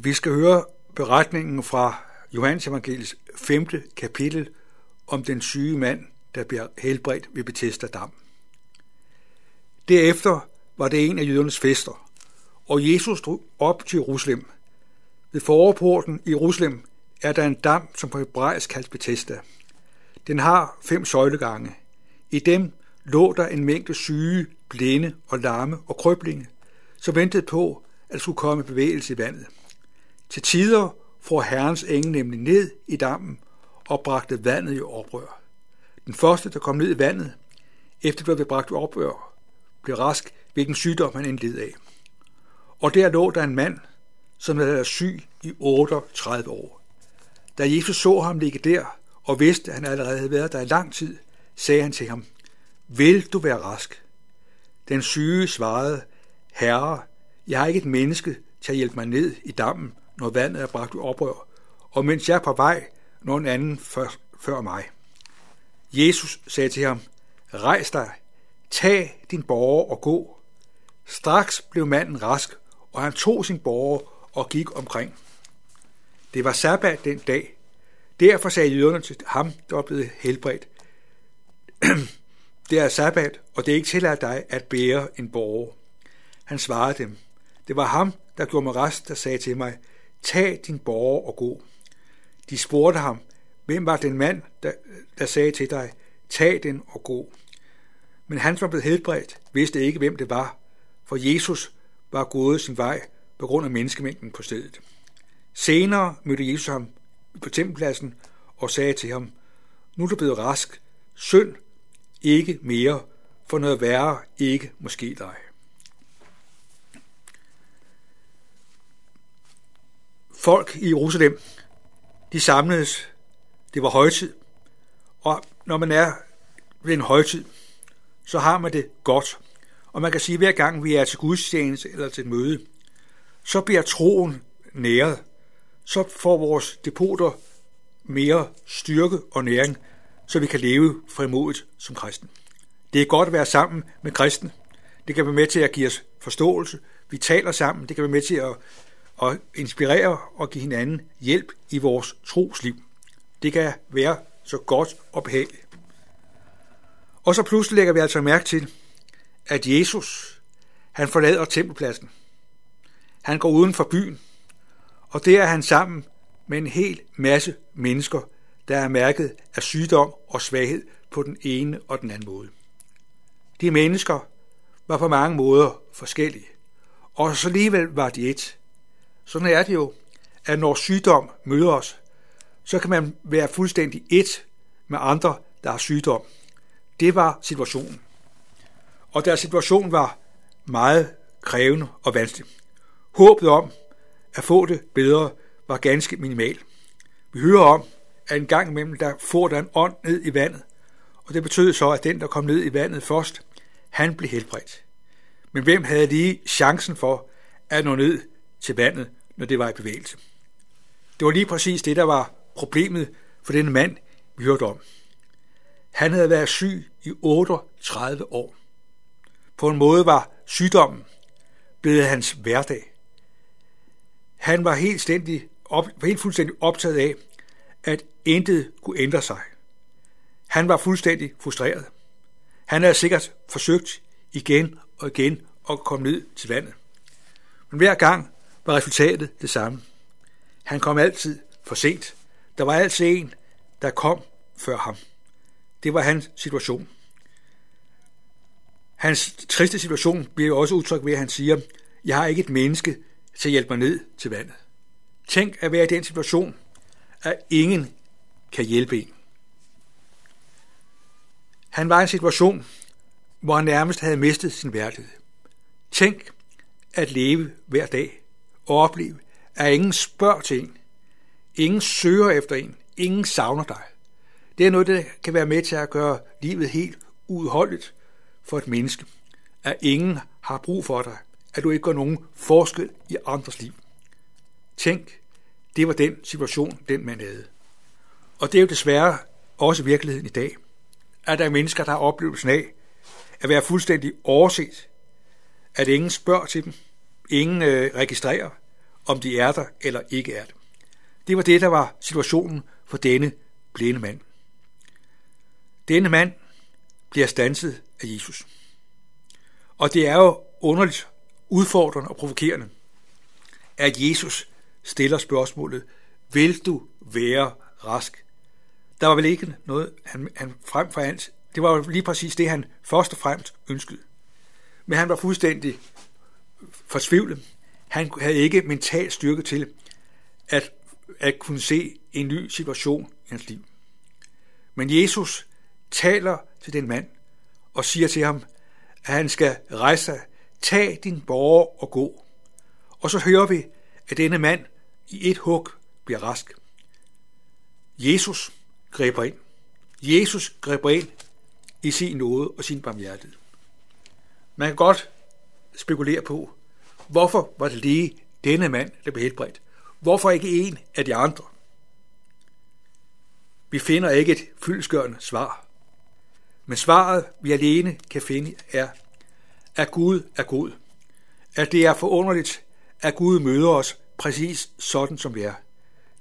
Vi skal høre beretningen fra Johannes Evangeliets 5. kapitel om den syge mand, der bliver helbredt ved Bethesda Dam. Derefter var det en af jødernes fester, og Jesus drog op til Jerusalem. Ved foreporten i Jerusalem er der en dam, som på hebraisk kaldes Bethesda. Den har fem søjlegange. I dem lå der en mængde syge, blinde og larme og krøblinge, som ventede på, at der skulle komme bevægelse i vandet. Til tider får Herrens engel nemlig ned i dammen og bragte vandet i oprør. Den første, der kom ned i vandet, efter at blev bragt i oprør, blev rask, hvilken sygdom han indled af. Og der lå der en mand, som havde været syg i 38 år. Da Jesus så ham ligge der, og vidste, at han allerede havde været der i lang tid, sagde han til ham, Vil du være rask? Den syge svarede, Herre, jeg har ikke et menneske til at hjælpe mig ned i dammen, når vandet er bragt i oprør, og mens jeg er på vej, når en anden før, før mig. Jesus sagde til ham, Rejs dig, tag din borger og gå. Straks blev manden rask, og han tog sin borger og gik omkring. Det var sabbat den dag. Derfor sagde jøderne til ham, der var blevet helbredt, det er sabbat, og det er ikke tilladt dig at bære en borger. Han svarede dem, det var ham, der gjorde mig rest, der sagde til mig, tag din borger og gå. De spurgte ham, hvem var den mand, der, der sagde til dig, tag den og gå. Men han, som blev helbredt, vidste ikke, hvem det var, for Jesus var gået sin vej på grund af menneskemængden på stedet. Senere mødte Jesus ham på tempelpladsen og sagde til ham, nu er du blevet rask, synd ikke mere, for noget værre ikke måske dig. Folk i Jerusalem, de samledes, det var højtid, og når man er ved en højtid, så har man det godt. Og man kan sige, at hver gang vi er til gudstjeneste eller til et møde, så bliver troen næret. Så får vores depoter mere styrke og næring, så vi kan leve frimodigt som kristen. Det er godt at være sammen med kristne. Det kan være med til at give os forståelse. Vi taler sammen. Det kan være med til at, og inspirere og give hinanden hjælp i vores trosliv. Det kan være så godt og behageligt. Og så pludselig lægger vi altså mærke til, at Jesus, han forlader tempelpladsen. Han går uden for byen, og der er han sammen med en hel masse mennesker, der er mærket af sygdom og svaghed på den ene og den anden måde. De mennesker var på mange måder forskellige, og så alligevel var de et. Sådan er det jo, at når sygdom møder os, så kan man være fuldstændig et med andre, der har sygdom. Det var situationen. Og deres situation var meget krævende og vanskelig. Håbet om at få det bedre var ganske minimal. Vi hører om, at en gang imellem, der får der en ånd ned i vandet, og det betød så, at den, der kom ned i vandet først, han blev helbredt. Men hvem havde lige chancen for at nå ned til vandet, når det var i bevægelse? Det var lige præcis det, der var problemet for denne mand, vi hørte om. Han havde været syg i 38 år. På en måde var sygdommen blevet hans hverdag. Han var helt, stændig, op, helt fuldstændig optaget af, at intet kunne ændre sig. Han var fuldstændig frustreret. Han havde sikkert forsøgt igen og igen at komme ned til vandet. Men hver gang var resultatet det samme. Han kom altid for sent. Der var altid en, der kom før ham. Det var hans situation. Hans triste situation bliver også udtrykt ved, at han siger, jeg har ikke et menneske til at hjælpe mig ned til vandet. Tænk at være i den situation, at ingen kan hjælpe en. Han var i en situation, hvor han nærmest havde mistet sin værdighed. Tænk at leve hver dag og opleve, at ingen spørger til en. Ingen søger efter en. Ingen savner dig. Det er noget, der kan være med til at gøre livet helt udholdeligt for et menneske. At ingen har brug for dig. At du ikke gør nogen forskel i andres liv. Tænk, det var den situation, den mand havde. Og det er jo desværre også virkeligheden i dag, at der er mennesker, der har oplevelsen af at være fuldstændig overset, at ingen spørger til dem, ingen øh, registrerer, om de er der eller ikke er det. Det var det, der var situationen for denne blinde mand. Denne mand bliver stanset af Jesus. Og det er jo underligt, udfordrende og provokerende, at Jesus stiller spørgsmålet, vil du være rask? Der var vel ikke noget, han, han frem for hans. Det var jo lige præcis det, han først og fremmest ønskede. Men han var fuldstændig forsvivlet. Han havde ikke mental styrke til at, at kunne se en ny situation i hans liv. Men Jesus taler til den mand og siger til ham, at han skal rejse sig, tag din borger og gå. Og så hører vi, at denne mand i et hug bliver rask. Jesus griber ind. Jesus griber ind i sin nåde og sin barmhjertighed. Man kan godt spekulere på, hvorfor var det lige denne mand, der blev helbredt? Hvorfor ikke en af de andre? Vi finder ikke et fyldskørende svar. Men svaret, vi alene kan finde, er, at Gud er god. At det er forunderligt, at Gud møder os præcis sådan, som vi er.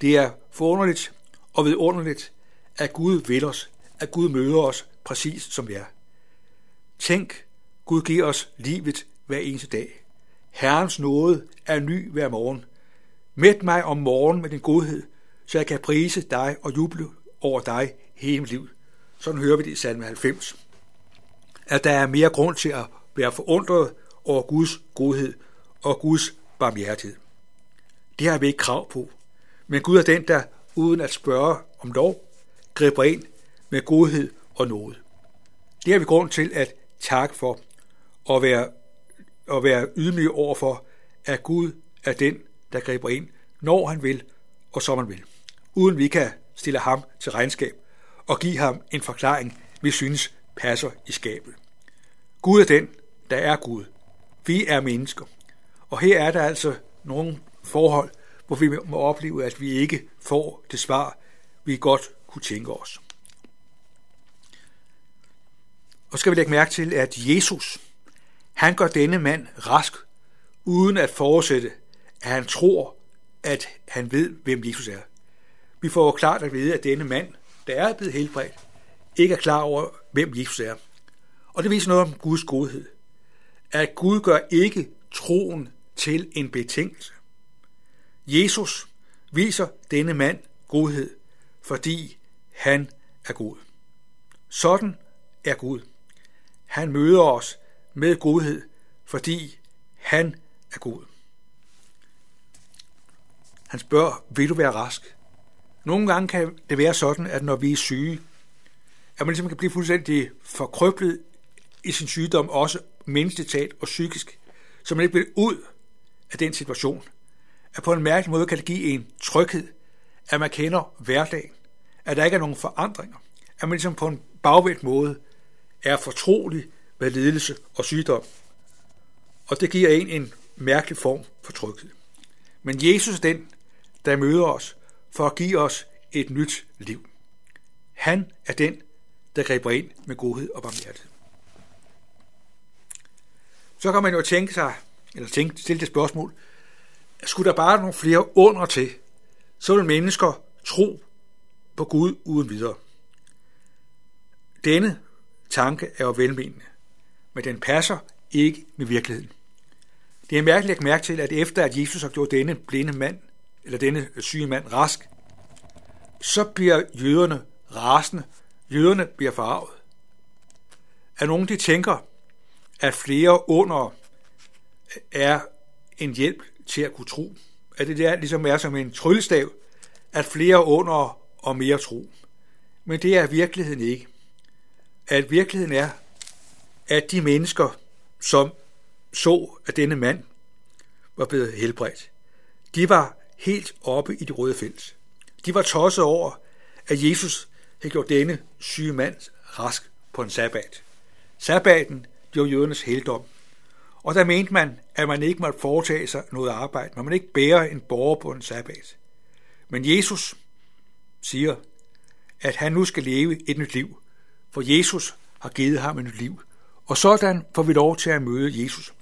Det er forunderligt og vidunderligt, at Gud vil os, at Gud møder os præcis, som vi er. Tænk, Gud giver os livet hver eneste dag. Herrens nåde er ny hver morgen. Mæt mig om morgenen med din godhed, så jeg kan prise dig og juble over dig hele mit liv. Sådan hører vi det i salme 90. At der er mere grund til at være forundret over Guds godhed og Guds barmhjertighed. Det har vi ikke krav på. Men Gud er den, der uden at spørge om lov, griber ind med godhed og nåde. Det har vi grund til at takke for og være, og være ydmyg overfor, at Gud er den, der griber ind, når han vil og som han vil. Uden vi kan stille ham til regnskab og give ham en forklaring, vi synes passer i skabet. Gud er den, der er Gud. Vi er mennesker. Og her er der altså nogle forhold, hvor vi må opleve, at vi ikke får det svar, vi godt kunne tænke os. Og skal vi lægge mærke til, at Jesus, han gør denne mand rask, uden at forudsætte, at han tror, at han ved, hvem Jesus er. Vi får jo klart at vide, at denne mand, der er blevet helbredt, ikke er klar over, hvem Jesus er. Og det viser noget om Guds godhed. At Gud gør ikke troen til en betingelse. Jesus viser denne mand godhed, fordi han er god. Sådan er Gud. Han møder os med godhed, fordi han er god. Han spørger, vil du være rask? Nogle gange kan det være sådan, at når vi er syge, at man ligesom kan blive fuldstændig forkrøblet i sin sygdom, også menneskeligt talt og psykisk, så man ikke bliver ud af den situation. At på en mærkelig måde kan det give en tryghed, at man kender hverdagen, at der ikke er nogen forandringer, at man ligesom på en bagvendt måde er fortrolig med lidelse og sygdom. Og det giver en en mærkelig form for tryghed. Men Jesus er den, der møder os for at give os et nyt liv. Han er den, der griber ind med godhed og barmhjertighed. Så kan man jo tænke sig, eller tænke, stille det spørgsmål, skulle der bare nogle flere under til, så vil mennesker tro på Gud uden videre. Denne tanke er jo velmenende, men den passer ikke med virkeligheden. Det er mærkeligt at mærke til, at efter at Jesus har gjort denne blinde mand, eller denne syge mand rask, så bliver jøderne rasende. Jøderne bliver farvet. Er nogen, de tænker, at flere under er en hjælp til at kunne tro. At det der ligesom er som en tryllestav, at flere under og mere tro. Men det er virkeligheden ikke. At virkeligheden er, at de mennesker, som så, at denne mand var blevet helbredt, de var helt oppe i det røde felt. De var tosset over, at Jesus havde gjort denne syge mand rask på en sabbat. Sabbaten, det var jødernes heldom. Og der mente man, at man ikke måtte foretage sig noget arbejde. Man måtte ikke bære en borger på en sabbat. Men Jesus siger, at han nu skal leve et nyt liv, for Jesus har givet ham et nyt liv. Og sådan får vi lov til at møde Jesus.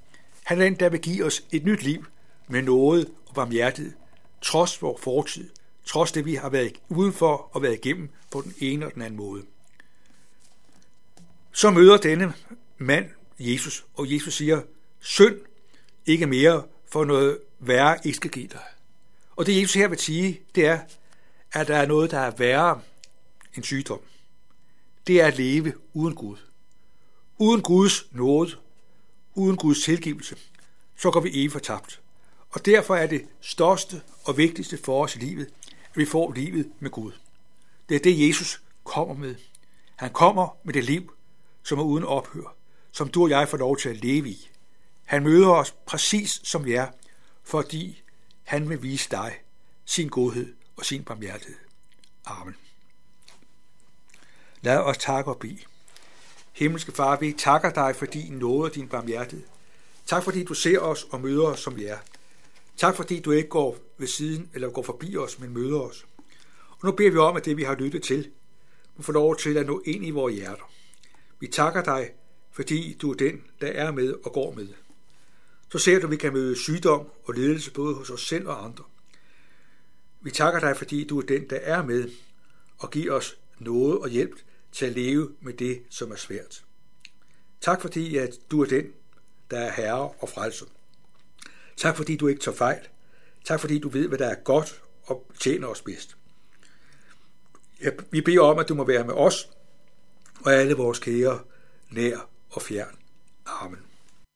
Han er den, der vil give os et nyt liv med noget og barmhjertighed, trods vores fortid, trods det vi har været udenfor og været igennem på den ene og den anden måde. Så møder denne mand Jesus, og Jesus siger, synd ikke mere, for noget værre ikke skal give dig. Og det Jesus her vil sige, det er, at der er noget, der er værre end sygdom. Det er at leve uden Gud. Uden Guds nåde, uden Guds tilgivelse, så går vi evigt fortabt. Og derfor er det største og vigtigste for os i livet, at vi får livet med Gud. Det er det, Jesus kommer med. Han kommer med det liv, som er uden ophør, som du og jeg får lov til at leve i. Han møder os præcis som vi er, fordi han vil vise dig sin godhed og sin barmhjertighed. Amen. Lad os takke og bede. Himmelske Far, vi takker dig for din nåde og din barmhjertighed. Tak fordi du ser os og møder os, som vi er. Tak fordi du ikke går ved siden eller går forbi os, men møder os. Og nu beder vi om, at det vi har lyttet til, må få lov til at nå ind i vores hjerter. Vi takker dig, fordi du er den, der er med og går med. Så ser du, at vi kan møde sygdom og ledelse både hos os selv og andre. Vi takker dig, fordi du er den, der er med og giver os noget og hjælp til at leve med det, som er svært. Tak fordi, at du er den, der er herre og frelser. Tak fordi du ikke tager fejl. Tak fordi du ved, hvad der er godt og tjener os bedst. Vi beder om, at du må være med os og alle vores kære, nær og fjern. Amen.